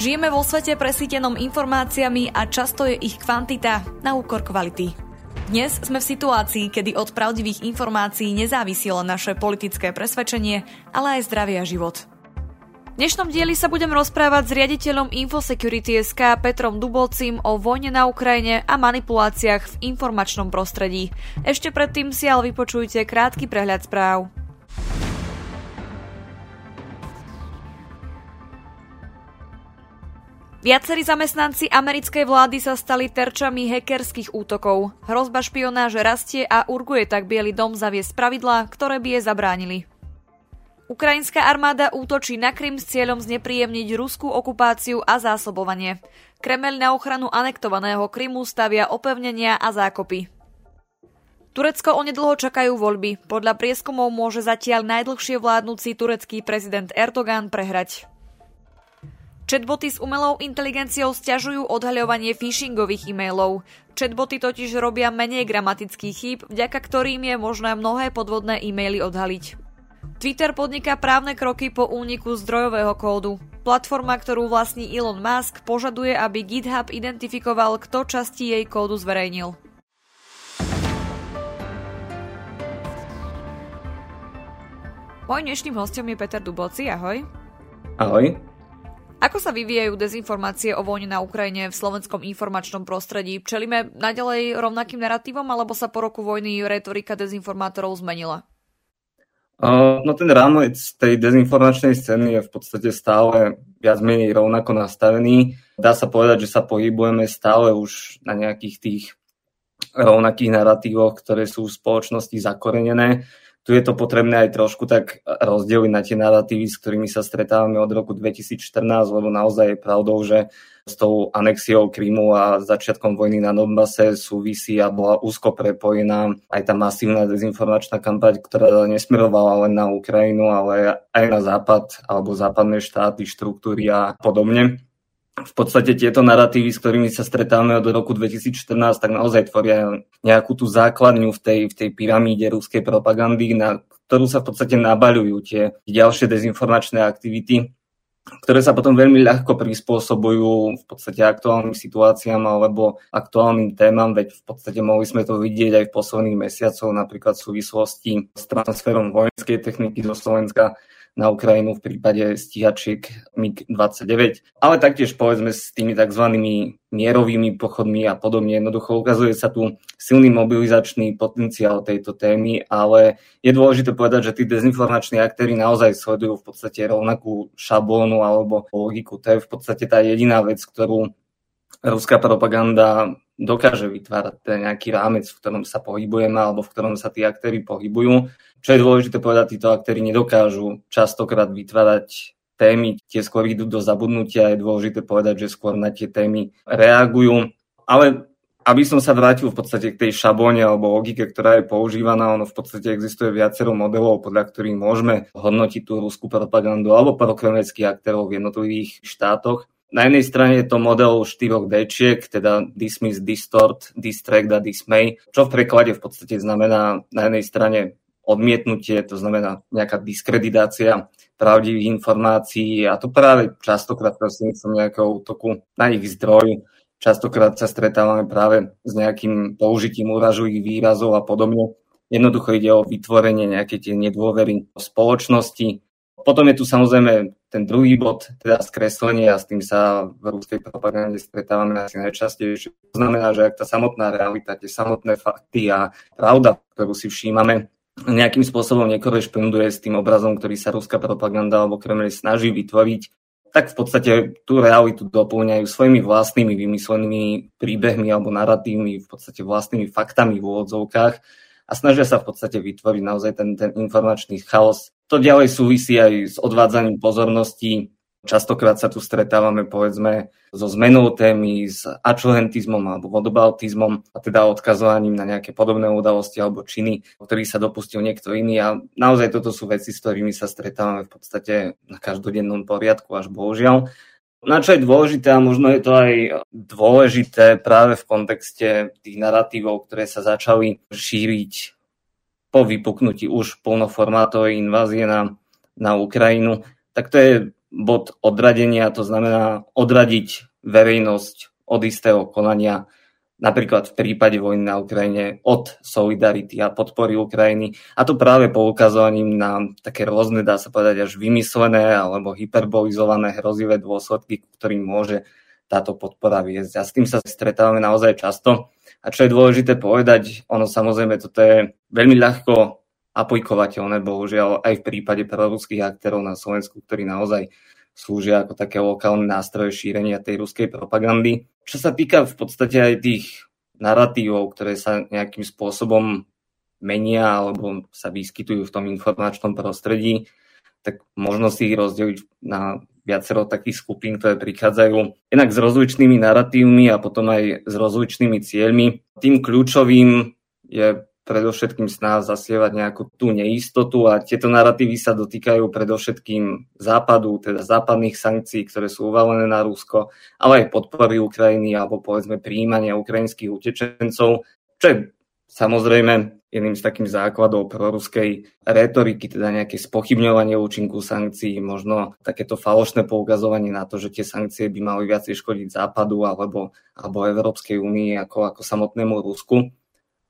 Žijeme vo svete presítenom informáciami a často je ich kvantita na úkor kvality. Dnes sme v situácii, kedy od pravdivých informácií nezávisilo naše politické presvedčenie, ale aj zdravie a život. V dnešnom dieli sa budem rozprávať s riaditeľom Infosecurity SK Petrom Dubovcím o vojne na Ukrajine a manipuláciách v informačnom prostredí. Ešte predtým si ale vypočujte krátky prehľad správ. Viacerí zamestnanci americkej vlády sa stali terčami hackerských útokov. Hrozba špionáže rastie a urguje tak Biely dom zaviesť pravidlá, ktoré by je zabránili. Ukrajinská armáda útočí na Krym s cieľom znepríjemniť ruskú okupáciu a zásobovanie. Kremel na ochranu anektovaného Krymu stavia opevnenia a zákopy. Turecko onedlho čakajú voľby. Podľa prieskumov môže zatiaľ najdlhšie vládnúci turecký prezident Erdogan prehrať. Chatboty s umelou inteligenciou stiažujú odhaľovanie phishingových e-mailov. Chatboty totiž robia menej gramatických chýb, vďaka ktorým je možné mnohé podvodné e-maily odhaliť. Twitter podniká právne kroky po úniku zdrojového kódu. Platforma, ktorú vlastní Elon Musk, požaduje, aby GitHub identifikoval, kto časti jej kódu zverejnil. Môj dnešným hostom je Peter Duboci, ahoj. Ahoj. Ako sa vyvíjajú dezinformácie o vojne na Ukrajine v slovenskom informačnom prostredí? Čelíme naďalej rovnakým narratívom, alebo sa po roku vojny retorika dezinformátorov zmenila? No ten rámec tej dezinformačnej scény je v podstate stále viac menej rovnako nastavený. Dá sa povedať, že sa pohybujeme stále už na nejakých tých rovnakých narratívoch, ktoré sú v spoločnosti zakorenené tu je to potrebné aj trošku tak rozdeliť na tie narratívy, s ktorými sa stretávame od roku 2014, lebo naozaj je pravdou, že s tou anexiou Krymu a začiatkom vojny na Donbase súvisí a bola úzko prepojená aj tá masívna dezinformačná kampaň, ktorá nesmerovala len na Ukrajinu, ale aj na západ alebo západné štáty, štruktúry a podobne v podstate tieto narratívy, s ktorými sa stretávame od roku 2014, tak naozaj tvoria nejakú tú základňu v tej, v tej pyramíde ruskej propagandy, na ktorú sa v podstate nabaľujú tie ďalšie dezinformačné aktivity, ktoré sa potom veľmi ľahko prispôsobujú v podstate aktuálnym situáciám alebo aktuálnym témam, veď v podstate mohli sme to vidieť aj v posledných mesiacoch, napríklad v súvislosti s transferom vojenskej techniky zo Slovenska na Ukrajinu v prípade stíhačiek MiG-29, ale taktiež povedzme s tými tzv. mierovými pochodmi a podobne. Jednoducho ukazuje sa tu silný mobilizačný potenciál tejto témy, ale je dôležité povedať, že tí dezinformační aktéry naozaj sledujú v podstate rovnakú šablónu alebo logiku. To je v podstate tá jediná vec, ktorú ruská propaganda dokáže vytvárať ten nejaký rámec, v ktorom sa pohybujeme alebo v ktorom sa tí aktéry pohybujú. Čo je dôležité povedať, títo aktéry nedokážu častokrát vytvárať témy, tie skôr idú do zabudnutia, je dôležité povedať, že skôr na tie témy reagujú. Ale aby som sa vrátil v podstate k tej šabóne alebo logike, ktorá je používaná, ono v podstate existuje viacero modelov, podľa ktorých môžeme hodnotiť tú ruskú propagandu alebo prokremeckých aktérov v jednotlivých štátoch. Na jednej strane je to model 4 d teda dismiss, distort, distract a dismay, čo v preklade v podstate znamená na jednej strane odmietnutie, to znamená nejaká diskreditácia pravdivých informácií a to práve častokrát prostredníctvom nejakého útoku na ich zdroj. Častokrát sa stretávame práve s nejakým použitím úražových výrazov a podobne. Jednoducho ide o vytvorenie nejakej tie nedôvery v spoločnosti, potom je tu samozrejme ten druhý bod, teda skreslenie a s tým sa v ruskej propagande stretávame asi najčastejšie. To znamená, že ak tá samotná realita, tie samotné fakty a pravda, ktorú si všímame, nejakým spôsobom nekorešponduje s tým obrazom, ktorý sa ruská propaganda alebo Kreml snaží vytvoriť, tak v podstate tú realitu doplňajú svojimi vlastnými vymyslenými príbehmi alebo narratívmi, v podstate vlastnými faktami v úvodzovkách a snažia sa v podstate vytvoriť naozaj ten, ten informačný chaos, to ďalej súvisí aj s odvádzaním pozorností. Častokrát sa tu stretávame, povedzme, so zmenou témy, s ačlohentizmom alebo vodobaltizmom a teda odkazovaním na nejaké podobné udalosti alebo činy, o ktorých sa dopustil niekto iný. A naozaj toto sú veci, s ktorými sa stretávame v podstate na každodennom poriadku, až bohužiaľ. Na čo je dôležité, a možno je to aj dôležité práve v kontexte tých narratívov, ktoré sa začali šíriť po vypuknutí už plnoformátovej invázie na, na Ukrajinu, tak to je bod odradenia, to znamená odradiť verejnosť od istého konania, napríklad v prípade vojny na Ukrajine, od solidarity a podpory Ukrajiny. A to práve poukazovaním na také rôzne, dá sa povedať, až vymyslené alebo hyperbolizované hrozivé dôsledky, ktorým môže táto podpora viesť. A s tým sa stretávame naozaj často. A čo je dôležité povedať, ono samozrejme toto je veľmi ľahko apojkovateľné, bohužiaľ aj v prípade proruských aktérov na Slovensku, ktorí naozaj slúžia ako také lokálne nástroje šírenia tej ruskej propagandy. Čo sa týka v podstate aj tých narratívov, ktoré sa nejakým spôsobom menia alebo sa vyskytujú v tom informačnom prostredí, tak možno si ich rozdeliť na viacero takých skupín, ktoré prichádzajú jednak s rozličnými narratívmi a potom aj s rozličnými cieľmi. Tým kľúčovým je predovšetkým snaha zasievať nejakú tú neistotu a tieto narratívy sa dotýkajú predovšetkým západu, teda západných sankcií, ktoré sú uvalené na Rusko, ale aj podpory Ukrajiny alebo povedzme príjmania ukrajinských utečencov, čo je samozrejme jedným z takých základov proruskej retoriky, teda nejaké spochybňovanie účinku sankcií, možno takéto falošné poukazovanie na to, že tie sankcie by mali viacej škodiť Západu alebo, alebo Európskej únii ako, ako samotnému Rusku.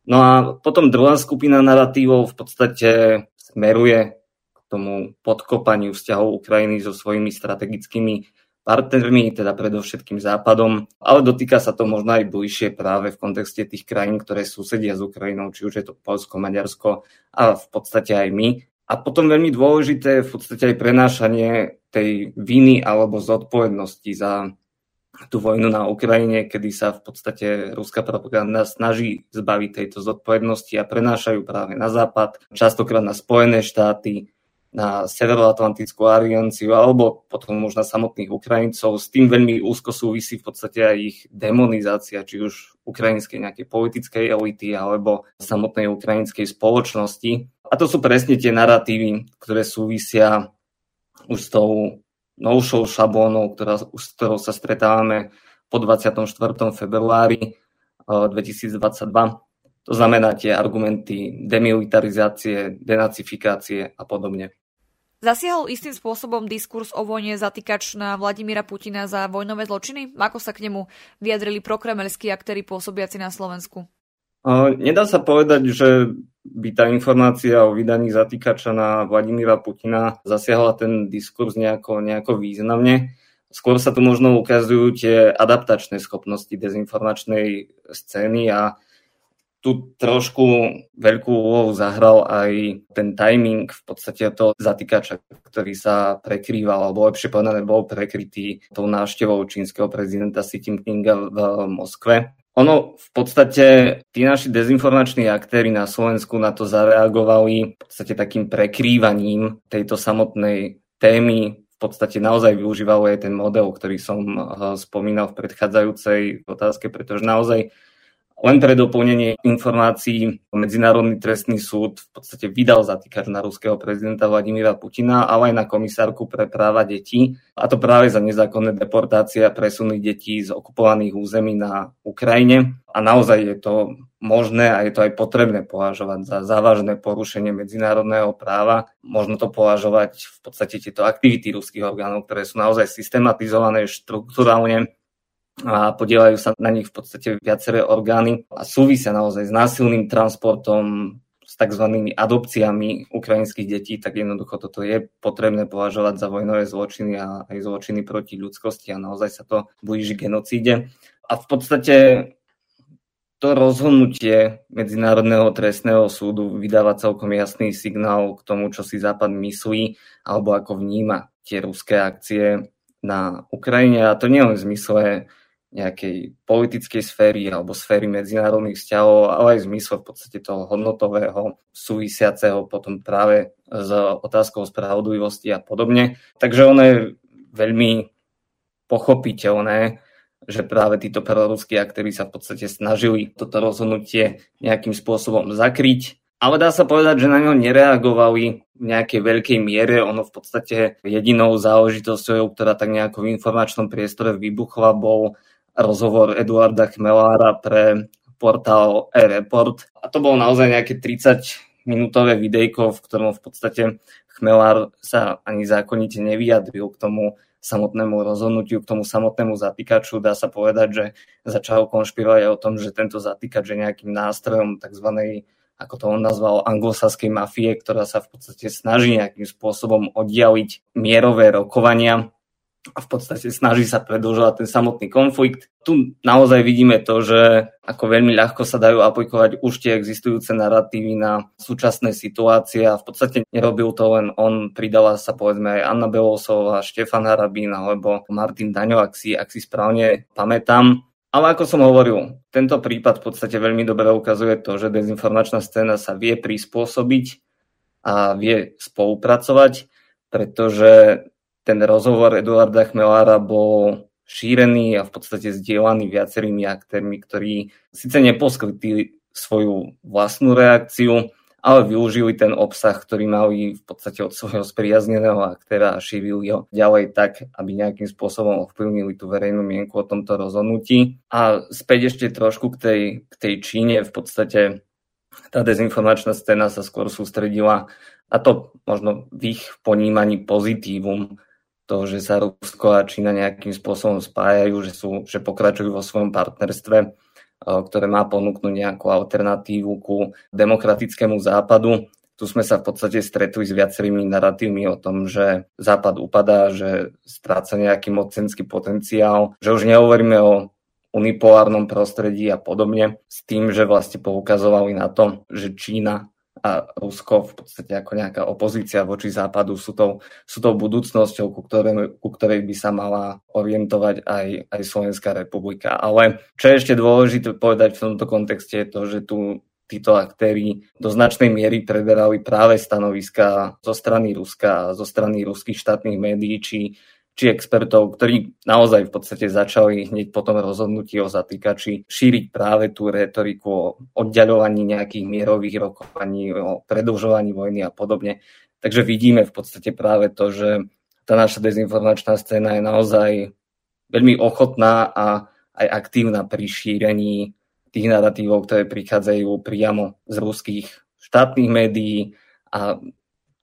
No a potom druhá skupina narratívov v podstate smeruje k tomu podkopaniu vzťahov Ukrajiny so svojimi strategickými partnermi, teda predovšetkým Západom, ale dotýka sa to možno aj bližšie práve v kontexte tých krajín, ktoré susedia s Ukrajinou, či už je to Polsko, Maďarsko a v podstate aj my. A potom veľmi dôležité je v podstate aj prenášanie tej viny alebo zodpovednosti za tú vojnu na Ukrajine, kedy sa v podstate ruská propaganda snaží zbaviť tejto zodpovednosti a prenášajú práve na západ, častokrát na Spojené štáty, na Severoatlantickú alianciu alebo potom už na samotných Ukrajincov. S tým veľmi úzko súvisí v podstate aj ich demonizácia, či už ukrajinskej nejakej politickej elity alebo samotnej ukrajinskej spoločnosti. A to sú presne tie narratívy, ktoré súvisia už s tou novšou šablónou, ktorá, s ktorou sa stretávame po 24. februári 2022 eh, to znamená tie argumenty demilitarizácie, denacifikácie a podobne. Zasiahol istým spôsobom diskurs o vojne zatýkač na Vladimíra Putina za vojnové zločiny? Ako sa k nemu vyjadrili prokremelskí aktéry pôsobiaci na Slovensku? Nedá sa povedať, že by tá informácia o vydaní zatýkača na Vladimíra Putina zasiahla ten diskurs nejako, nejako významne. Skôr sa tu možno ukazujú tie adaptačné schopnosti dezinformačnej scény a tu trošku veľkú úlohu zahral aj ten timing v podstate toho zatýkača, ktorý sa prekrýval, alebo lepšie povedané bol prekrytý tou návštevou čínskeho prezidenta Xi Jinpinga v Moskve. Ono v podstate, tí naši dezinformační aktéry na Slovensku na to zareagovali v podstate takým prekrývaním tejto samotnej témy v podstate naozaj využívalo aj ten model, ktorý som eh, spomínal v predchádzajúcej otázke, pretože naozaj len pre doplnenie informácií Medzinárodný trestný súd v podstate vydal zatýkač na ruského prezidenta Vladimíra Putina, ale aj na komisárku pre práva detí. A to práve za nezákonné deportácie a presuny detí z okupovaných území na Ukrajine. A naozaj je to možné a je to aj potrebné považovať za závažné porušenie medzinárodného práva. Možno to považovať v podstate tieto aktivity ruských orgánov, ktoré sú naozaj systematizované štruktúralne a podielajú sa na nich v podstate viaceré orgány a súvisia naozaj s násilným transportom, s tzv. adopciami ukrajinských detí, tak jednoducho toto je potrebné považovať za vojnové zločiny a aj zločiny proti ľudskosti a naozaj sa to blíži genocíde. A v podstate to rozhodnutie Medzinárodného trestného súdu vydáva celkom jasný signál k tomu, čo si Západ myslí alebo ako vníma tie ruské akcie na Ukrajine. A to nie len v zmysle nejakej politickej sféry alebo sféry medzinárodných vzťahov, ale aj v zmysle v podstate toho hodnotového, súvisiaceho potom práve s otázkou spravodlivosti a podobne. Takže ono je veľmi pochopiteľné, že práve títo proruskí aktéry sa v podstate snažili toto rozhodnutie nejakým spôsobom zakryť. Ale dá sa povedať, že na ňo nereagovali v nejakej veľkej miere. Ono v podstate jedinou záležitosťou, ktorá tak nejako v informačnom priestore vybuchla, bol rozhovor Eduarda Chmelára pre portál e-report. A to bolo naozaj nejaké 30 minútové videjko, v ktorom v podstate Chmelár sa ani zákonite nevyjadril k tomu samotnému rozhodnutiu, k tomu samotnému zatýkaču. Dá sa povedať, že začal konšpirovať o tom, že tento zatýkač je nejakým nástrojom tzv ako to on nazval, anglosaskej mafie, ktorá sa v podstate snaží nejakým spôsobom oddialiť mierové rokovania a v podstate snaží sa predlžovať ten samotný konflikt. Tu naozaj vidíme to, že ako veľmi ľahko sa dajú aplikovať už tie existujúce narratívy na súčasné situácie a v podstate nerobil to len on, pridala sa povedzme aj Anna Belosová, Štefan Harabín alebo Martin Daňo, ak si, ak si správne pamätám. Ale ako som hovoril, tento prípad v podstate veľmi dobre ukazuje to, že dezinformačná scéna sa vie prispôsobiť a vie spolupracovať, pretože ten rozhovor Eduarda Chmelára bol šírený a v podstate zdieľaný viacerými aktérmi, ktorí síce neposkytli svoju vlastnú reakciu, ale využili ten obsah, ktorý mali v podstate od svojho spriazneného aktéra a šírili ho ďalej tak, aby nejakým spôsobom ovplyvnili tú verejnú mienku o tomto rozhodnutí. A späť ešte trošku k tej, k tej Číne, v podstate tá dezinformačná scéna sa skôr sústredila a to možno v ich ponímaní pozitívum to, že sa Rusko a Čína nejakým spôsobom spájajú, že, sú, že pokračujú vo svojom partnerstve ktoré má ponúknuť nejakú alternatívu ku demokratickému západu. Tu sme sa v podstate stretli s viacerými narratívmi o tom, že západ upadá, že stráca nejaký mocenský potenciál, že už nehovoríme o unipolárnom prostredí a podobne, s tým, že vlastne poukazovali na to, že Čína a Rusko v podstate ako nejaká opozícia voči západu sú tou, sú tou budúcnosťou, ku ktorej, ku ktorej by sa mala orientovať aj, aj Slovenská republika. Ale čo je ešte dôležité povedať v tomto kontexte je to, že tu títo aktéry do značnej miery preberali práve stanoviska zo strany Ruska a zo strany ruských štátnych médií, či či expertov, ktorí naozaj v podstate začali hneď po tom rozhodnutí o zatýkači šíriť práve tú retoriku o oddialovaní nejakých mierových rokovaní, o predlžovaní vojny a podobne. Takže vidíme v podstate práve to, že tá naša dezinformačná scéna je naozaj veľmi ochotná a aj aktívna pri šírení tých narratívov, ktoré prichádzajú priamo z ruských štátnych médií a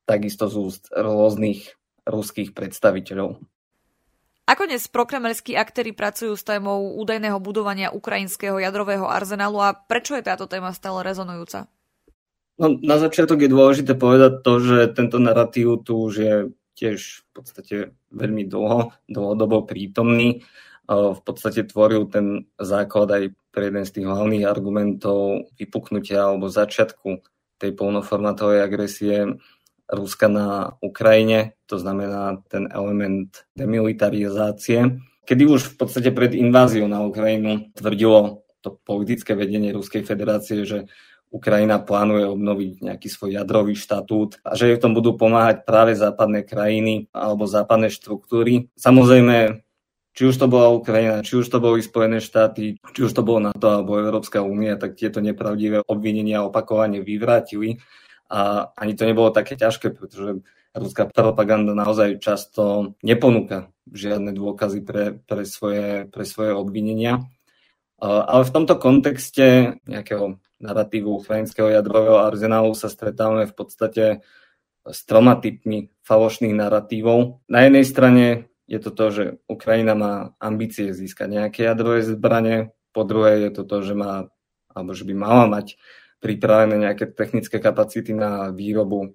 takisto z úst rôznych ruských predstaviteľov. Ako dnes prokremelskí aktéry pracujú s témou údajného budovania ukrajinského jadrového arzenálu a prečo je táto téma stále rezonujúca? No, na začiatok je dôležité povedať to, že tento narratív tu už je tiež v podstate veľmi dlho, dlhodobo prítomný. V podstate tvoril ten základ aj pre jeden z tých hlavných argumentov vypuknutia alebo začiatku tej polnoformátovej agresie Ruska na Ukrajine, to znamená ten element demilitarizácie, kedy už v podstate pred inváziou na Ukrajinu tvrdilo to politické vedenie Ruskej federácie, že Ukrajina plánuje obnoviť nejaký svoj jadrový štatút a že jej v tom budú pomáhať práve západné krajiny alebo západné štruktúry. Samozrejme, či už to bola Ukrajina, či už to boli Spojené štáty, či už to bolo NATO alebo Európska únia, tak tieto nepravdivé obvinenia opakovane vyvrátili a ani to nebolo také ťažké, pretože ruská propaganda naozaj často neponúka žiadne dôkazy pre, pre, svoje, pre svoje obvinenia. Ale v tomto kontexte nejakého narratívu ukrajinského jadrového arzenálu sa stretávame v podstate s troma typmi falošných narratívov. Na jednej strane je to to, že Ukrajina má ambície získať nejaké jadrové zbranie, po druhé je to to, že má, alebo že by mala mať pripravené nejaké technické kapacity na výrobu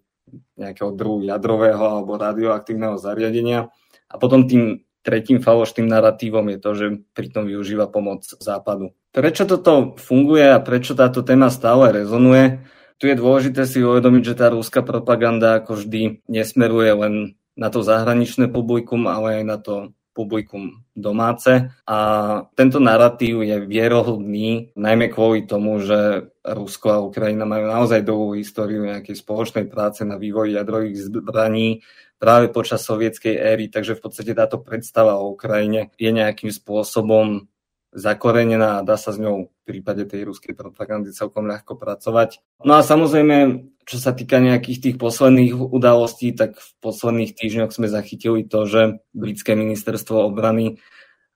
nejakého druhu jadrového alebo radioaktívneho zariadenia. A potom tým tretím falošným narratívom je to, že pritom využíva pomoc západu. Prečo toto funguje a prečo táto téma stále rezonuje? Tu je dôležité si uvedomiť, že tá rúska propaganda ako vždy nesmeruje len na to zahraničné publikum, ale aj na to publikum domáce a tento narratív je vierohodný najmä kvôli tomu, že Rusko a Ukrajina majú naozaj dlhú históriu nejakej spoločnej práce na vývoji jadrových zbraní práve počas sovietskej éry, takže v podstate táto predstava o Ukrajine je nejakým spôsobom zakorenená a dá sa s ňou v prípade tej ruskej propagandy celkom ľahko pracovať. No a samozrejme, čo sa týka nejakých tých posledných udalostí, tak v posledných týždňoch sme zachytili to, že britské ministerstvo obrany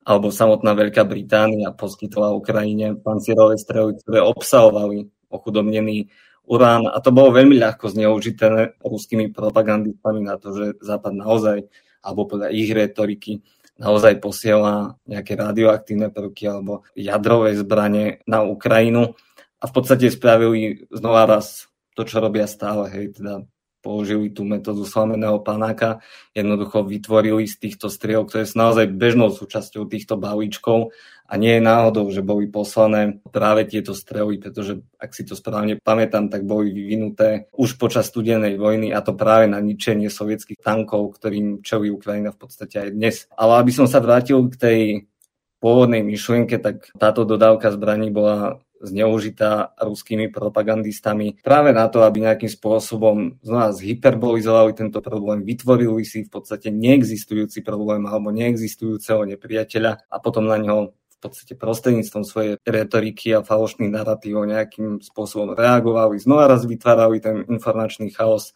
alebo samotná Veľká Británia poskytla Ukrajine pancierové strely, ktoré obsahovali ochudobnený urán. A to bolo veľmi ľahko zneužité ruskými propagandistami na to, že Západ naozaj, alebo podľa ich retoriky, naozaj posiela nejaké radioaktívne prvky alebo jadrové zbranie na Ukrajinu. A v podstate spravili znova raz to, čo robia stále, hej, teda použili tú metódu slameného panáka, jednoducho vytvorili z týchto striel, ktoré sú naozaj bežnou súčasťou týchto balíčkov a nie je náhodou, že boli poslané práve tieto strely, pretože ak si to správne pamätám, tak boli vyvinuté už počas studenej vojny a to práve na ničenie sovietských tankov, ktorým čelí Ukrajina v podstate aj dnes. Ale aby som sa vrátil k tej pôvodnej myšlienke, tak táto dodávka zbraní bola zneužitá ruskými propagandistami práve na to, aby nejakým spôsobom znova zhyperbolizovali tento problém, vytvorili si v podstate neexistujúci problém alebo neexistujúceho nepriateľa a potom na ňo v podstate prostredníctvom svojej retoriky a falošných narratívov nejakým spôsobom reagovali, znova raz vytvárali ten informačný chaos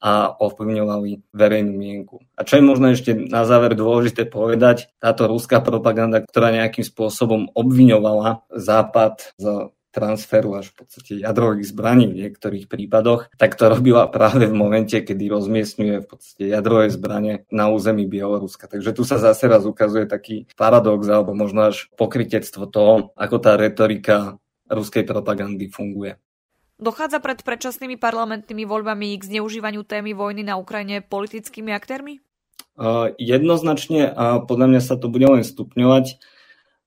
a ovplyvňovali verejnú mienku. A čo je možno ešte na záver dôležité povedať, táto ruská propaganda, ktorá nejakým spôsobom obviňovala Západ z transferu až v podstate jadrových zbraní v niektorých prípadoch, tak to robila práve v momente, kedy rozmiestňuje v podstate jadrové zbranie na území Bieloruska. Takže tu sa zase raz ukazuje taký paradox alebo možno až pokritectvo toho, ako tá retorika ruskej propagandy funguje. Dochádza pred predčasnými parlamentnými voľbami k zneužívaniu témy vojny na Ukrajine politickými aktérmi? Uh, jednoznačne a podľa mňa sa to bude len stupňovať.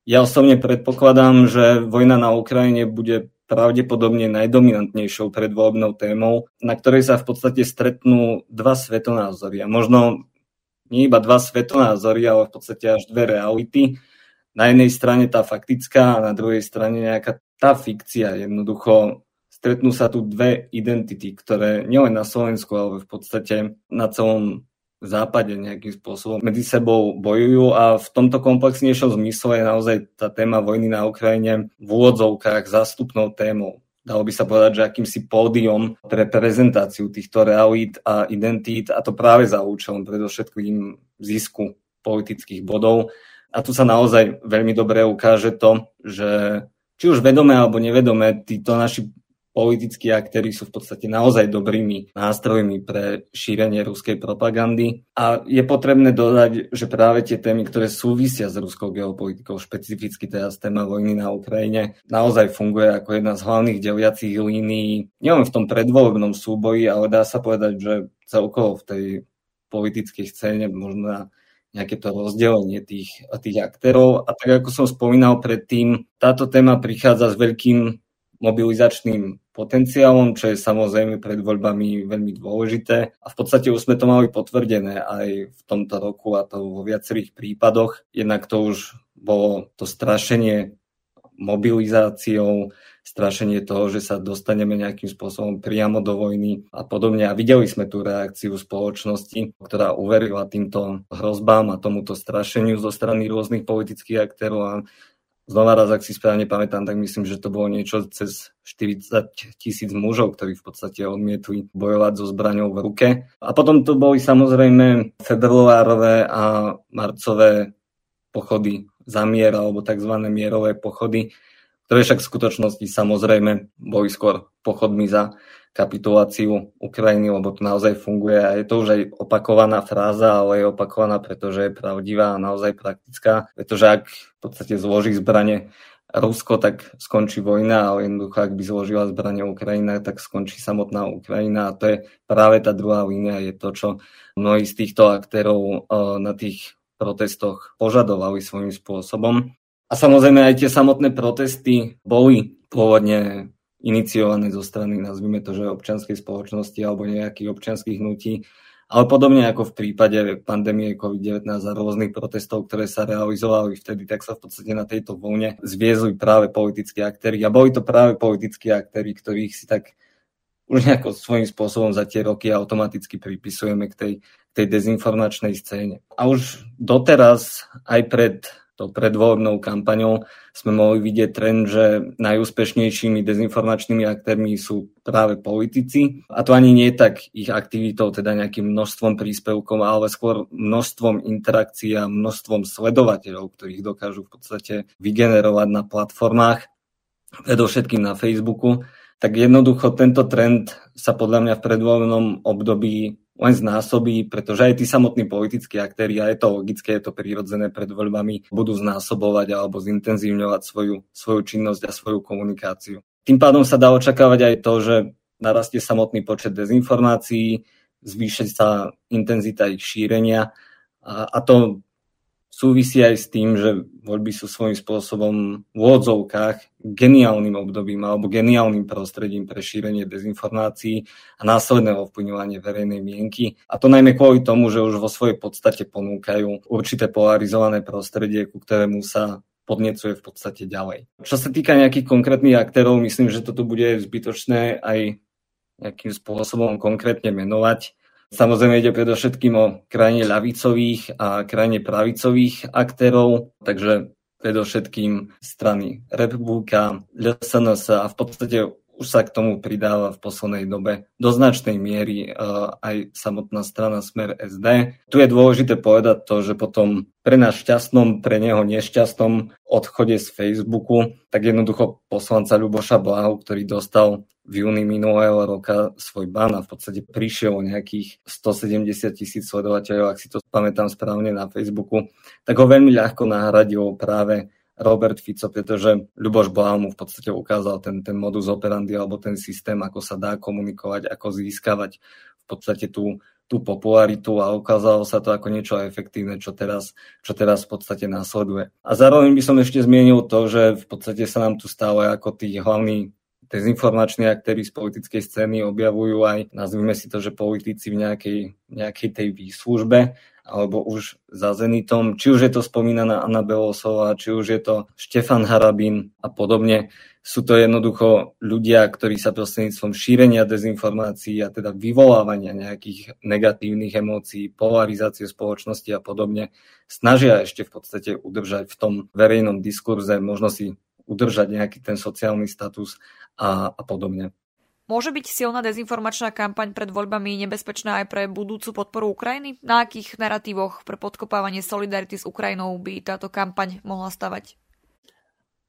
Ja osobne predpokladám, že vojna na Ukrajine bude pravdepodobne najdominantnejšou predvoľbnou témou, na ktorej sa v podstate stretnú dva svetonázory. A možno nie iba dva svetonázory, ale v podstate až dve reality. Na jednej strane tá faktická a na druhej strane nejaká tá fikcia. Jednoducho stretnú sa tu dve identity, ktoré nielen na Slovensku, ale v podstate na celom západe nejakým spôsobom medzi sebou bojujú a v tomto komplexnejšom zmysle je naozaj tá téma vojny na Ukrajine v úvodzovkách zástupnou témou. Dalo by sa povedať, že akýmsi pódium pre prezentáciu týchto realít a identít a to práve za účelom predovšetkým zisku politických bodov. A tu sa naozaj veľmi dobre ukáže to, že či už vedome alebo nevedome títo naši politickí aktéry sú v podstate naozaj dobrými nástrojmi pre šírenie ruskej propagandy. A je potrebné dodať, že práve tie témy, ktoré súvisia s ruskou geopolitikou, špecificky teraz téma vojny na Ukrajine, naozaj funguje ako jedna z hlavných deliacich línií, nielen v tom predvolebnom súboji, ale dá sa povedať, že celkovo v tej politickej scéne možno nejaké to rozdelenie tých, tých aktérov. A tak ako som spomínal predtým, táto téma prichádza s veľkým mobilizačným potenciálom, čo je samozrejme pred voľbami veľmi dôležité. A v podstate už sme to mali potvrdené aj v tomto roku a to vo viacerých prípadoch. Jednak to už bolo to strašenie mobilizáciou, strašenie toho, že sa dostaneme nejakým spôsobom priamo do vojny a podobne. A videli sme tú reakciu spoločnosti, ktorá uverila týmto hrozbám a tomuto strašeniu zo strany rôznych politických aktérov a Znova raz, ak si správne pamätám, tak myslím, že to bolo niečo cez 40 tisíc mužov, ktorí v podstate odmietli bojovať so zbraňou v ruke. A potom to boli samozrejme februárové a marcové pochody za mier alebo tzv. mierové pochody, ktoré však v skutočnosti samozrejme boli skôr pochodmi za kapituláciu Ukrajiny, lebo to naozaj funguje a je to už aj opakovaná fráza, ale je opakovaná, pretože je pravdivá a naozaj praktická, pretože ak v podstate zloží zbranie Rusko, tak skončí vojna, ale jednoducho, ak by zložila zbranie Ukrajina, tak skončí samotná Ukrajina a to je práve tá druhá línia, je to, čo mnohí z týchto aktérov eh, na tých protestoch požadovali svojím spôsobom. A samozrejme aj tie samotné protesty boli pôvodne iniciované zo strany, nazvime to, že občianskej spoločnosti alebo nejakých občianských hnutí. Ale podobne ako v prípade pandémie COVID-19 a rôznych protestov, ktoré sa realizovali vtedy, tak sa v podstate na tejto vlne zviezli práve politickí aktéry. A boli to práve politickí aktéry, ktorých si tak už nejako svojím spôsobom za tie roky automaticky pripisujeme k tej, tej dezinformačnej scéne. A už doteraz, aj pred tou predvoľbnou kampaňou sme mohli vidieť trend, že najúspešnejšími dezinformačnými aktérmi sú práve politici. A to ani nie tak ich aktivitou, teda nejakým množstvom príspevkov, ale skôr množstvom interakcií a množstvom sledovateľov, ktorých dokážu v podstate vygenerovať na platformách, predovšetkým na Facebooku. tak jednoducho tento trend sa podľa mňa v predvoľnom období len znásobí, pretože aj tí samotní politickí aktéri, a je to logické, je to prírodzené pred voľbami, budú znásobovať alebo zintenzívňovať svoju, svoju činnosť a svoju komunikáciu. Tým pádom sa dá očakávať aj to, že narastie samotný počet dezinformácií, zvýši sa intenzita ich šírenia a, a to súvisí aj s tým, že voľby sú svojím spôsobom v odzovkách geniálnym obdobím alebo geniálnym prostredím pre šírenie dezinformácií a následné ovplyvňovanie verejnej mienky. A to najmä kvôli tomu, že už vo svojej podstate ponúkajú určité polarizované prostredie, ku ktorému sa podnecuje v podstate ďalej. Čo sa týka nejakých konkrétnych aktérov, myslím, že toto bude zbytočné aj nejakým spôsobom konkrétne menovať. Samozrejme ide predovšetkým o krajine ľavicových a krajine pravicových aktérov, takže predovšetkým strany Republika, LSNS a v podstate už sa k tomu pridáva v poslednej dobe do značnej miery uh, aj samotná strana Smer SD. Tu je dôležité povedať to, že potom pre nás šťastnom, pre neho nešťastnom odchode z Facebooku, tak jednoducho poslanca Ľuboša Blahu, ktorý dostal v júni minulého roka svoj ban a v podstate prišiel o nejakých 170 tisíc sledovateľov, ak si to pamätám správne na Facebooku, tak ho veľmi ľahko nahradil práve Robert Fico, pretože Ľuboš Blá mu v podstate ukázal ten, ten modus operandi alebo ten systém, ako sa dá komunikovať, ako získavať v podstate tú, tú popularitu a ukázalo sa to ako niečo efektívne, čo teraz, čo teraz v podstate následuje. A zároveň by som ešte zmienil to, že v podstate sa nám tu stále ako tí hlavní dezinformační aktéry z politickej scény objavujú aj, nazvime si to, že politici v nejakej, nejakej tej výslužbe alebo už za Zenitom, či už je to spomínaná Anna Belosová, či už je to Štefan Harabin a podobne. Sú to jednoducho ľudia, ktorí sa prostredníctvom šírenia dezinformácií a teda vyvolávania nejakých negatívnych emócií, polarizácie spoločnosti a podobne snažia ešte v podstate udržať v tom verejnom diskurze, možno si udržať nejaký ten sociálny status a, a podobne. Môže byť silná dezinformačná kampaň pred voľbami nebezpečná aj pre budúcu podporu Ukrajiny? Na akých narratívoch pre podkopávanie solidarity s Ukrajinou by táto kampaň mohla stavať?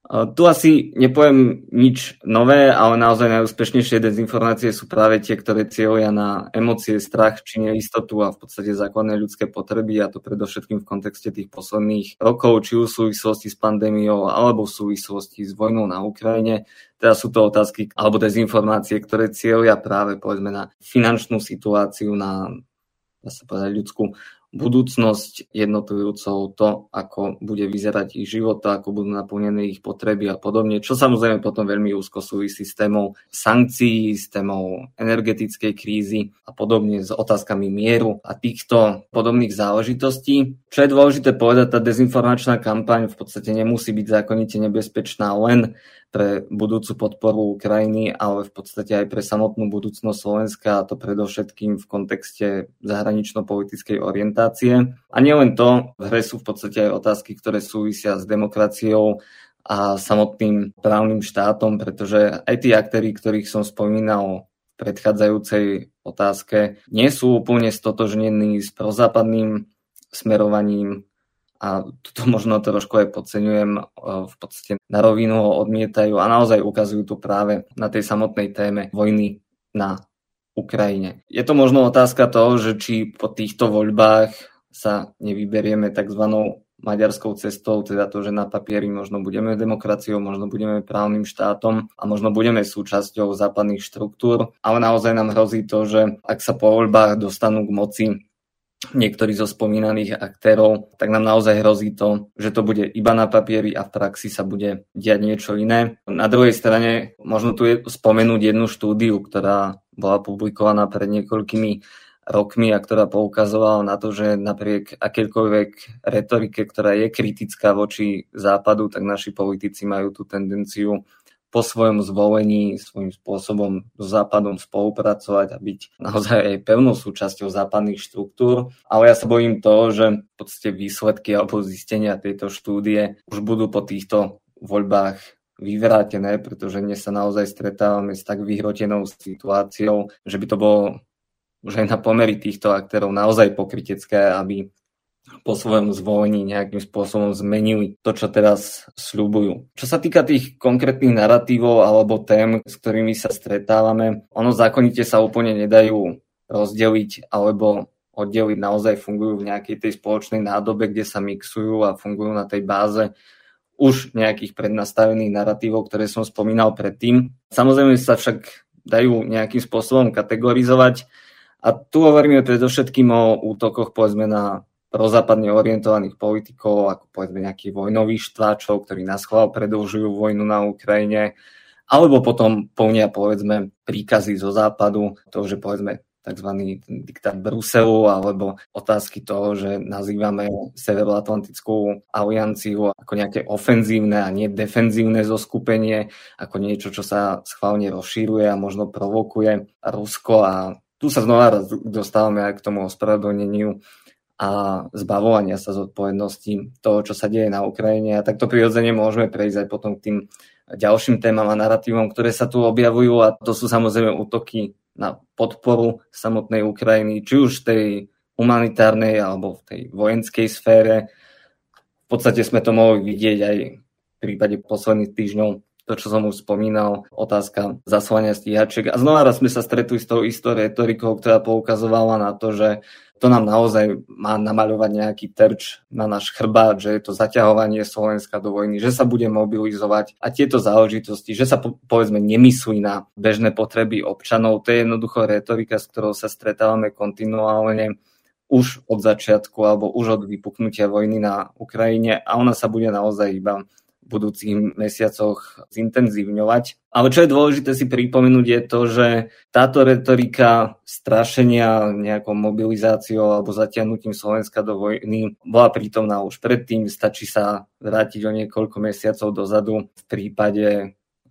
Tu asi nepoviem nič nové, ale naozaj najúspešnejšie dezinformácie sú práve tie, ktoré cieľia na emócie, strach či neistotu a v podstate základné ľudské potreby a to predovšetkým v kontexte tých posledných rokov, či v súvislosti s pandémiou alebo v súvislosti s vojnou na Ukrajine. Teda sú to otázky alebo dezinformácie, ktoré cieľia práve povedzme na finančnú situáciu, na dá sa povedať, ľudskú budúcnosť jednotlivcov, to, ako bude vyzerať ich život, ako budú naplnené ich potreby a podobne, čo samozrejme potom veľmi úzko súvisí s témou sankcií, s témou energetickej krízy a podobne s otázkami mieru a týchto podobných záležitostí. Čo je dôležité povedať, tá dezinformačná kampaň v podstate nemusí byť zákonite nebezpečná len pre budúcu podporu Ukrajiny, ale v podstate aj pre samotnú budúcnosť Slovenska a to predovšetkým v kontexte zahranično-politickej orientácie. A nielen to, v hre sú v podstate aj otázky, ktoré súvisia s demokraciou a samotným právnym štátom, pretože aj tí aktéry, ktorých som spomínal v predchádzajúcej otázke, nie sú úplne stotožnení s prozápadným smerovaním a toto možno trošku aj podceňujem, e, v podstate na rovinu ho odmietajú a naozaj ukazujú tu práve na tej samotnej téme vojny na Ukrajine. Je to možno otázka toho, že či po týchto voľbách sa nevyberieme tzv. maďarskou cestou, teda to, že na papieri možno budeme demokraciou, možno budeme právnym štátom a možno budeme súčasťou západných štruktúr, ale naozaj nám hrozí to, že ak sa po voľbách dostanú k moci niektorí zo spomínaných aktérov, tak nám naozaj hrozí to, že to bude iba na papieri a v praxi sa bude diať niečo iné. Na druhej strane možno tu je spomenúť jednu štúdiu, ktorá bola publikovaná pred niekoľkými rokmi a ktorá poukazovala na to, že napriek akékoľvek retorike, ktorá je kritická voči západu, tak naši politici majú tú tendenciu po svojom zvolení svojím spôsobom s Západom spolupracovať a byť naozaj aj pevnou súčasťou západných štruktúr. Ale ja sa bojím toho, že v podstate výsledky alebo zistenia tejto štúdie už budú po týchto voľbách vyvrátené, pretože dnes sa naozaj stretávame s tak vyhrotenou situáciou, že by to bolo už aj na pomery týchto aktérov naozaj pokrytecké, aby po svojom zvolení nejakým spôsobom zmenili to, čo teraz sľubujú. Čo sa týka tých konkrétnych narratívov alebo tém, s ktorými sa stretávame, ono zákonite sa úplne nedajú rozdeliť alebo oddeliť, naozaj fungujú v nejakej tej spoločnej nádobe, kde sa mixujú a fungujú na tej báze už nejakých prednastavených narratívov, ktoré som spomínal predtým. Samozrejme sa však dajú nejakým spôsobom kategorizovať a tu hovoríme predovšetkým o útokoch povedzme na prozápadne orientovaných politikov, ako povedzme nejakých vojnových štváčov, ktorí nás chval predlžujú vojnu na Ukrajine, alebo potom plnia povedzme príkazy zo západu, to, že povedzme tzv. diktát Bruselu alebo otázky toho, že nazývame Severoatlantickú alianciu ako nejaké ofenzívne a nie defenzívne zoskupenie, ako niečo, čo sa schválne rozšíruje a možno provokuje Rusko a tu sa znova dostávame aj k tomu ospravedlneniu a zbavovania sa zodpovednosti toho, čo sa deje na Ukrajine. A takto prirodzene môžeme prejsť aj potom k tým ďalším témam a narratívom, ktoré sa tu objavujú a to sú samozrejme útoky na podporu samotnej Ukrajiny, či už tej humanitárnej alebo v tej vojenskej sfére. V podstate sme to mohli vidieť aj v prípade posledných týždňov, to, čo som už spomínal, otázka zaslania stíhačiek. A znova raz sme sa stretli s tou istou retorikou, ktorá poukazovala na to, že to nám naozaj má namaľovať nejaký terč na náš chrbát, že je to zaťahovanie Slovenska do vojny, že sa bude mobilizovať. A tieto záležitosti, že sa po, povedzme nemyslí na bežné potreby občanov, to je jednoducho retorika, s ktorou sa stretávame kontinuálne už od začiatku alebo už od vypuknutia vojny na Ukrajine a ona sa bude naozaj iba budúcich mesiacoch zintenzívňovať. Ale čo je dôležité si pripomenúť je to, že táto retorika strašenia nejakou mobilizáciou alebo zatiahnutím Slovenska do vojny bola prítomná už predtým. Stačí sa vrátiť o niekoľko mesiacov dozadu v prípade e,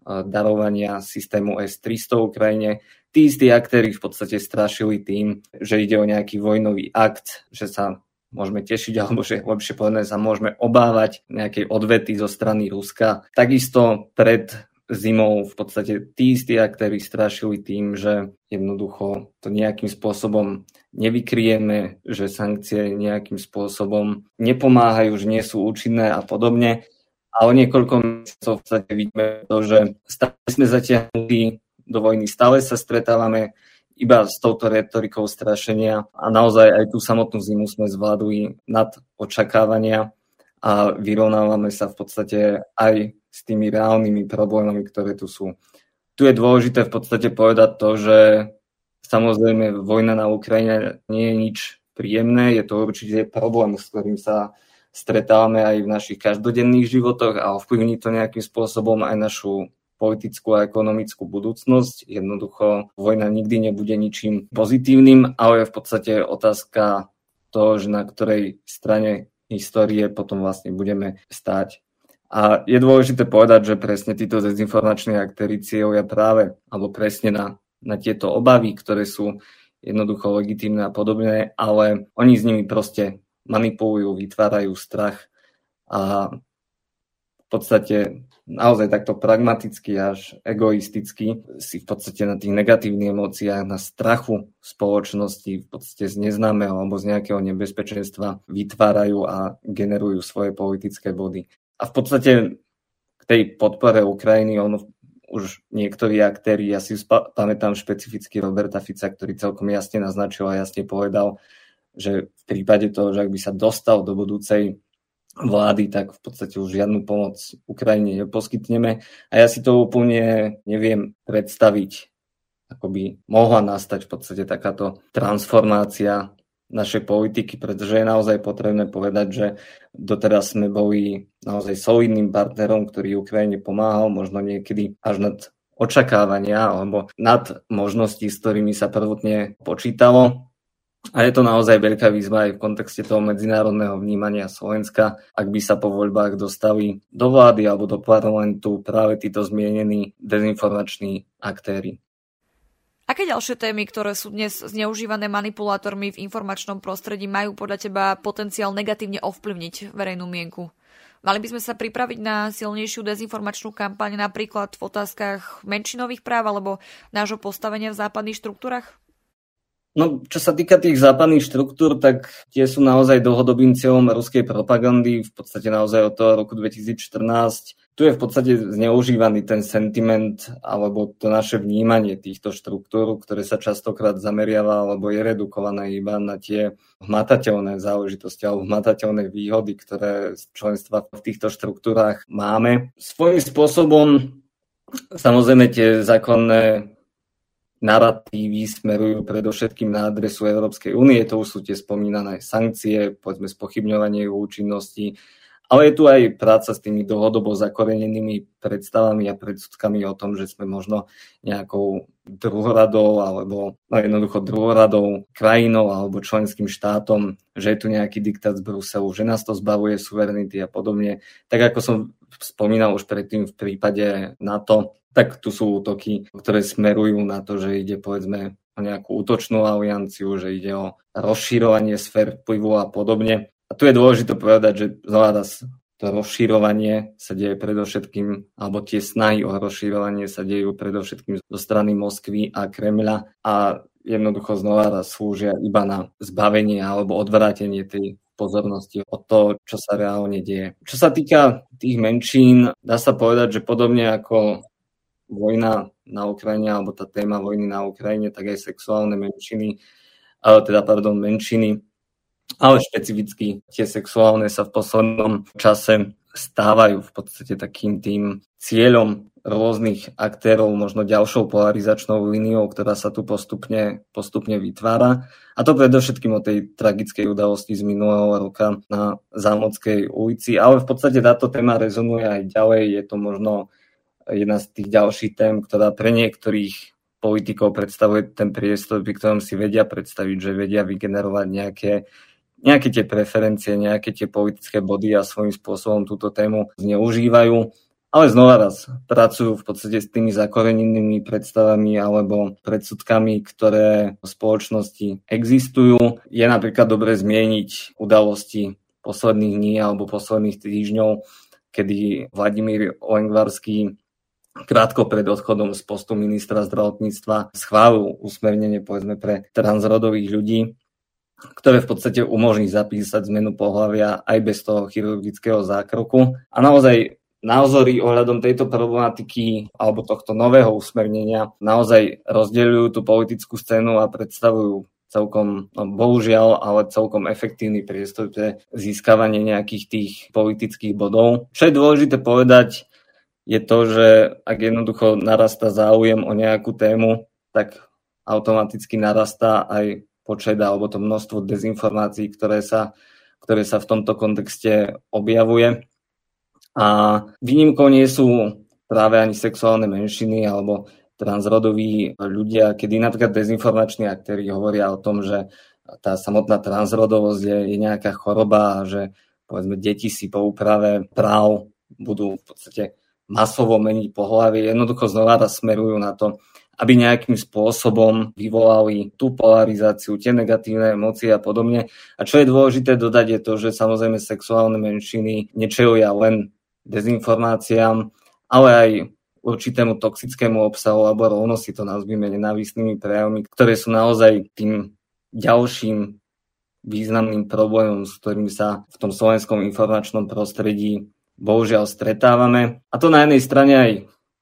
darovania systému S-300 Ukrajine. Tí istí aktéry v podstate strašili tým, že ide o nejaký vojnový akt, že sa môžeme tešiť, alebo že lepšie povedané sa môžeme obávať nejakej odvety zo strany Ruska. Takisto pred zimou v podstate tí istí aktéry strašili tým, že jednoducho to nejakým spôsobom nevykrieme, že sankcie nejakým spôsobom nepomáhajú, že nie sú účinné a podobne. A o niekoľko mesiacov v podstate vidíme to, že stále sme zatiahnutí do vojny, stále sa stretávame iba s touto retorikou strašenia a naozaj aj tú samotnú zimu sme zvládli nad očakávania a vyrovnávame sa v podstate aj s tými reálnymi problémami, ktoré tu sú. Tu je dôležité v podstate povedať to, že samozrejme vojna na Ukrajine nie je nič príjemné, je to určite problém, s ktorým sa stretávame aj v našich každodenných životoch a ovplyvní to nejakým spôsobom aj našu politickú a ekonomickú budúcnosť. Jednoducho vojna nikdy nebude ničím pozitívnym, ale je v podstate otázka toho, že na ktorej strane histórie potom vlastne budeme stáť. A je dôležité povedať, že presne títo dezinformační aktéry cieľia práve, alebo presne na, na tieto obavy, ktoré sú jednoducho legitímne a podobné, ale oni s nimi proste manipulujú, vytvárajú strach a v podstate naozaj takto pragmaticky až egoisticky si v podstate na tých negatívnych emóciách, na strachu spoločnosti v podstate z neznámeho alebo z nejakého nebezpečenstva vytvárajú a generujú svoje politické body. A v podstate k tej podpore Ukrajiny ono už niektorí aktéri, ja si pamätám špecificky Roberta Fica, ktorý celkom jasne naznačil a jasne povedal, že v prípade toho, že ak by sa dostal do budúcej vlády, tak v podstate už žiadnu pomoc Ukrajine neposkytneme. A ja si to úplne neviem predstaviť, ako by mohla nastať v podstate takáto transformácia našej politiky, pretože je naozaj potrebné povedať, že doteraz sme boli naozaj solidným partnerom, ktorý Ukrajine pomáhal, možno niekedy až nad očakávania alebo nad možnosti, s ktorými sa prvotne počítalo. A je to naozaj veľká výzva aj v kontexte toho medzinárodného vnímania Slovenska, ak by sa po voľbách dostali do vlády alebo do parlamentu práve títo zmienení dezinformační aktéry. Aké ďalšie témy, ktoré sú dnes zneužívané manipulátormi v informačnom prostredí, majú podľa teba potenciál negatívne ovplyvniť verejnú mienku? Mali by sme sa pripraviť na silnejšiu dezinformačnú kampaň napríklad v otázkach menšinových práv alebo nášho postavenia v západných štruktúrach? No, čo sa týka tých západných štruktúr, tak tie sú naozaj dlhodobým cieľom ruskej propagandy, v podstate naozaj od toho roku 2014. Tu je v podstate zneužívaný ten sentiment alebo to naše vnímanie týchto štruktúr, ktoré sa častokrát zameriava alebo je redukované iba na tie hmatateľné záležitosti alebo hmatateľné výhody, ktoré z členstva v týchto štruktúrách máme. Svojím spôsobom samozrejme tie zákonné narratívy smerujú predovšetkým na adresu Európskej únie, to už sú tie spomínané sankcie, povedzme spochybňovanie účinnosti, ale je tu aj práca s tými dlhodobo zakorenenými predstavami a predsudkami o tom, že sme možno nejakou druhoradou alebo no jednoducho druhoradou krajinou alebo členským štátom, že je tu nejaký diktát z Bruselu, že nás to zbavuje suverenity a podobne. Tak ako som spomínal už predtým v prípade NATO, tak tu sú útoky, ktoré smerujú na to, že ide povedzme o nejakú útočnú alianciu, že ide o rozširovanie sfér vplyvu a podobne. A tu je dôležité povedať, že raz to rozširovanie sa deje predovšetkým, alebo tie snahy o rozširovanie sa dejú predovšetkým zo strany Moskvy a Kremľa a jednoducho znova slúžia iba na zbavenie alebo odvrátenie tej pozornosti od toho, čo sa reálne deje. Čo sa týka tých menšín, dá sa povedať, že podobne ako vojna na Ukrajine, alebo tá téma vojny na Ukrajine, tak aj sexuálne menšiny, ale teda, pardon, menšiny, ale špecificky tie sexuálne sa v poslednom čase stávajú v podstate takým tým cieľom rôznych aktérov, možno ďalšou polarizačnou líniou, ktorá sa tu postupne, postupne vytvára. A to predovšetkým o tej tragickej udalosti z minulého roka na Zámodskej ulici. Ale v podstate táto téma rezonuje aj ďalej. Je to možno jedna z tých ďalších tém, ktorá pre niektorých politikov predstavuje ten priestor, pri ktorom si vedia predstaviť, že vedia vygenerovať nejaké, nejaké tie preferencie, nejaké tie politické body a svojím spôsobom túto tému zneužívajú. Ale znova raz, pracujú v podstate s tými zakorenenými predstavami alebo predsudkami, ktoré v spoločnosti existujú. Je napríklad dobre zmieniť udalosti posledných dní alebo posledných týždňov, kedy Vladimír Lengvarský krátko pred odchodom z postu ministra zdravotníctva schválil usmernenie povedzme pre transrodových ľudí, ktoré v podstate umožní zapísať zmenu pohľavia aj bez toho chirurgického zákroku. A naozaj názory ohľadom tejto problematiky alebo tohto nového usmernenia naozaj rozdeľujú tú politickú scénu a predstavujú celkom, no bohužiaľ, ale celkom efektívny priestor pre získavanie nejakých tých politických bodov. Čo je dôležité povedať, je to, že ak jednoducho narastá záujem o nejakú tému, tak automaticky narastá aj počet alebo to množstvo dezinformácií, ktoré sa, ktoré sa v tomto kontexte objavuje. A výnimkou nie sú práve ani sexuálne menšiny alebo transrodoví ľudia, kedy napríklad dezinformační aktéri hovoria o tom, že tá samotná transrodovosť je, je nejaká choroba a že povedzme deti si po úprave práv budú v podstate masovo meniť pohľavy, jednoducho znova smerujú na to, aby nejakým spôsobom vyvolali tú polarizáciu, tie negatívne emócie a podobne. A čo je dôležité dodať je to, že samozrejme sexuálne menšiny nečelia len dezinformáciám, ale aj určitému toxickému obsahu, alebo rovno si to nazvime nenávistnými prejavmi, ktoré sú naozaj tým ďalším významným problémom, s ktorým sa v tom slovenskom informačnom prostredí bohužiaľ stretávame. A to na jednej strane aj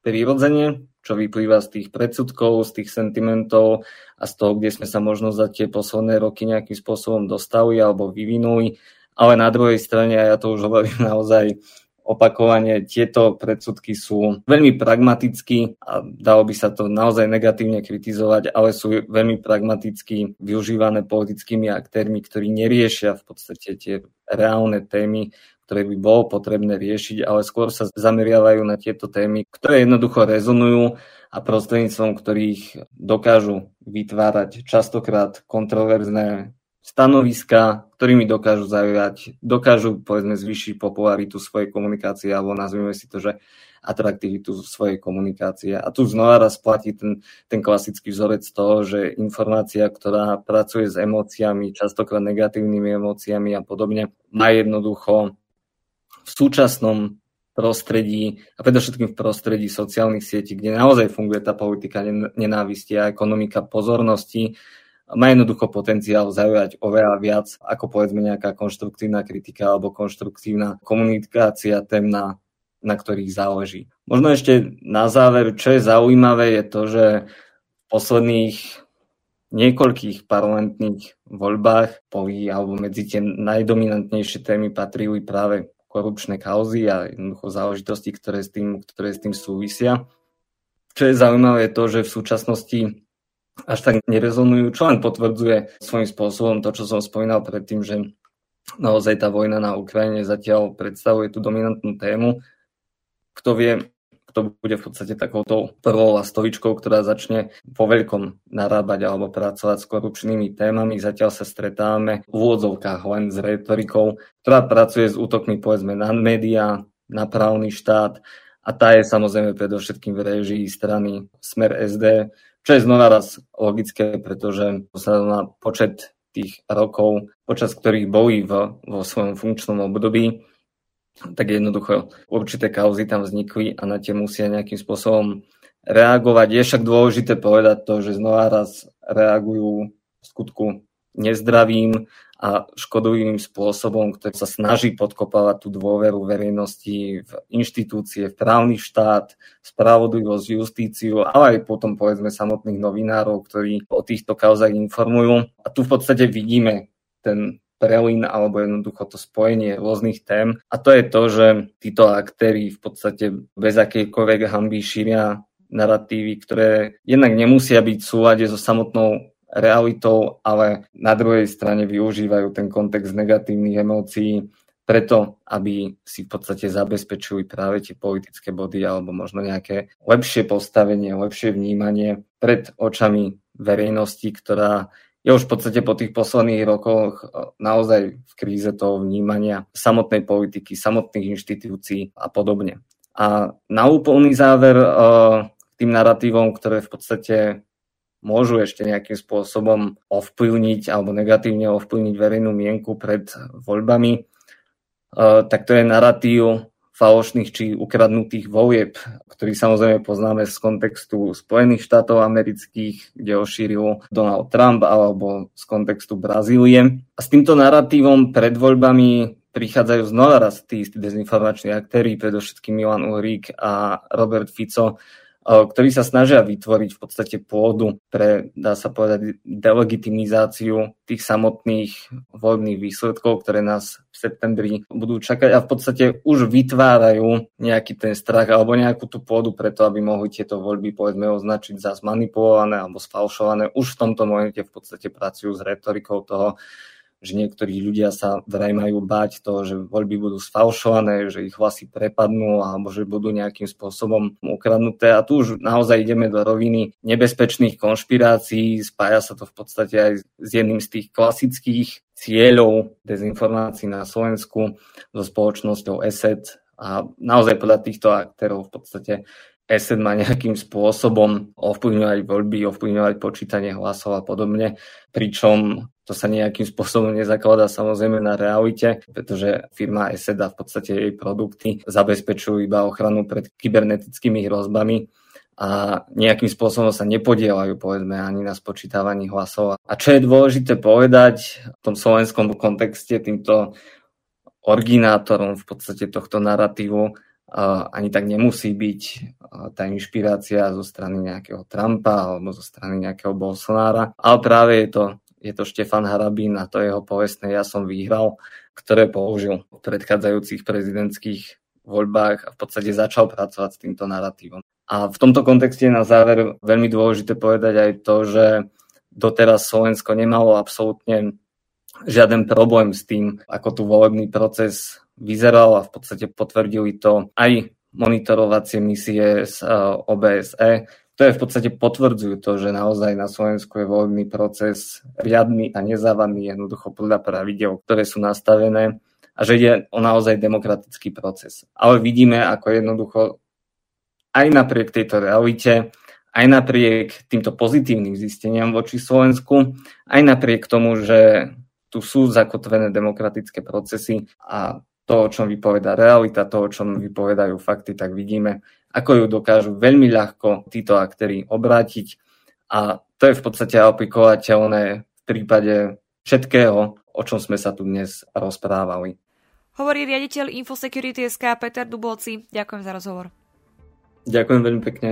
prirodzene, čo vyplýva z tých predsudkov, z tých sentimentov a z toho, kde sme sa možno za tie posledné roky nejakým spôsobom dostali alebo vyvinuli. Ale na druhej strane, a ja to už hovorím naozaj opakovane, tieto predsudky sú veľmi pragmaticky a dalo by sa to naozaj negatívne kritizovať, ale sú veľmi pragmaticky využívané politickými aktérmi, ktorí neriešia v podstate tie reálne témy, ktoré by bolo potrebné riešiť, ale skôr sa zameriavajú na tieto témy, ktoré jednoducho rezonujú a prostredníctvom ktorých dokážu vytvárať častokrát kontroverzné stanoviska, ktorými dokážu zaujať, dokážu povedzme zvýšiť popularitu svojej komunikácie alebo nazvime si to, že atraktivitu svojej komunikácie. A tu znova raz platí ten, ten klasický vzorec toho, že informácia, ktorá pracuje s emóciami, častokrát negatívnymi emóciami a podobne, má jednoducho v súčasnom prostredí a predovšetkým v prostredí sociálnych sietí, kde naozaj funguje tá politika nenávisti a ekonomika pozornosti, má jednoducho potenciál zaujať oveľa viac ako povedzme nejaká konštruktívna kritika alebo konštruktívna komunikácia tém, na, na ktorých záleží. Možno ešte na záver, čo je zaujímavé, je to, že v posledných niekoľkých parlamentných voľbách boli alebo medzi tie najdominantnejšie témy patrili práve korupčné kauzy a jednoducho záležitosti, ktoré s tým, ktoré s tým súvisia. Čo je zaujímavé je to, že v súčasnosti až tak nerezonujú, čo len potvrdzuje svojím spôsobom to, čo som spomínal predtým, že naozaj tá vojna na Ukrajine zatiaľ predstavuje tú dominantnú tému. Kto vie, kto bude v podstate takouto prvou lastovičkou, ktorá začne po veľkom narábať alebo pracovať s korupčnými témami. Zatiaľ sa stretávame v úvodzovkách len s retorikou, ktorá pracuje s útokmi povedzme na médiá, na právny štát a tá je samozrejme predovšetkým v režii strany Smer SD, čo je znova raz logické, pretože sa na počet tých rokov, počas ktorých boli v, vo svojom funkčnom období, tak jednoducho určité kauzy tam vznikli a na tie musia nejakým spôsobom reagovať. Je však dôležité povedať to, že znova raz reagujú v skutku nezdravým a škodlivým spôsobom, ktorý sa snaží podkopávať tú dôveru verejnosti v inštitúcie, v právny štát, spravodlivosť, justíciu, ale aj potom povedzme samotných novinárov, ktorí o týchto kauzách informujú. A tu v podstate vidíme ten prelín alebo jednoducho to spojenie rôznych tém. A to je to, že títo aktéry v podstate bez akejkoľvek hamby šíria narratívy, ktoré jednak nemusia byť v súlade so samotnou realitou, ale na druhej strane využívajú ten kontext negatívnych emócií preto, aby si v podstate zabezpečili práve tie politické body alebo možno nejaké lepšie postavenie, lepšie vnímanie pred očami verejnosti, ktorá je už v podstate po tých posledných rokoch naozaj v kríze toho vnímania samotnej politiky, samotných inštitúcií a podobne. A na úplný záver tým narratívom, ktoré v podstate môžu ešte nejakým spôsobom ovplyvniť alebo negatívne ovplyvniť verejnú mienku pred voľbami, e, tak to je narratív falošných či ukradnutých volieb, ktorý samozrejme poznáme z kontextu Spojených štátov amerických, kde ošíril Donald Trump, alebo z kontextu Brazílie. A s týmto narratívom pred voľbami prichádzajú znova raz tí istí dezinformační aktéry, predovšetkým Milan Uhrík a Robert Fico, ktorí sa snažia vytvoriť v podstate pôdu pre, dá sa povedať, delegitimizáciu tých samotných voľbných výsledkov, ktoré nás v septembri budú čakať a v podstate už vytvárajú nejaký ten strach alebo nejakú tú pôdu preto, aby mohli tieto voľby povedzme označiť za zmanipulované alebo sfalšované. Už v tomto momente v podstate pracujú s retorikou toho, že niektorí ľudia sa vraj majú báť toho, že voľby budú sfalšované, že ich hlasy prepadnú alebo že budú nejakým spôsobom ukradnuté. A tu už naozaj ideme do roviny nebezpečných konšpirácií, spája sa to v podstate aj s jedným z tých klasických cieľov dezinformácií na Slovensku so spoločnosťou ESET a naozaj podľa týchto aktérov v podstate ESET má nejakým spôsobom ovplyvňovať voľby, ovplyvňovať počítanie hlasov a podobne, pričom to sa nejakým spôsobom nezakladá samozrejme na realite, pretože firma ESET a v podstate jej produkty zabezpečujú iba ochranu pred kybernetickými hrozbami a nejakým spôsobom sa nepodielajú povedzme ani na spočítavaní hlasov. A čo je dôležité povedať v tom slovenskom kontexte týmto originátorom v podstate tohto narratívu ani tak nemusí byť tá inšpirácia zo strany nejakého Trumpa alebo zo strany nejakého Bolsonára, ale práve je to, je to Štefan Harabín a to jeho povestné Ja som vyhral, ktoré použil v predchádzajúcich prezidentských voľbách a v podstate začal pracovať s týmto narratívom. A v tomto kontexte je na záver veľmi dôležité povedať aj to, že doteraz Slovensko nemalo absolútne žiaden problém s tým, ako tu volebný proces vyzeral a v podstate potvrdili to aj monitorovacie misie z eh, OBSE, ktoré v podstate potvrdzujú to, že naozaj na Slovensku je voľbný proces riadny a nezávadný jednoducho podľa pravidel, ktoré sú nastavené a že ide o naozaj demokratický proces. Ale vidíme, ako jednoducho aj napriek tejto realite, aj napriek týmto pozitívnym zisteniam voči Slovensku, aj napriek tomu, že tu sú zakotvené demokratické procesy a to, o čom vypoveda realita, to, o čom vypovedajú fakty, tak vidíme, ako ju dokážu veľmi ľahko títo aktéry obrátiť a to je v podstate aplikovateľné v prípade všetkého, o čom sme sa tu dnes rozprávali. Hovorí riaditeľ Infosecurity SK Peter Dubovci. Ďakujem za rozhovor. Ďakujem veľmi pekne.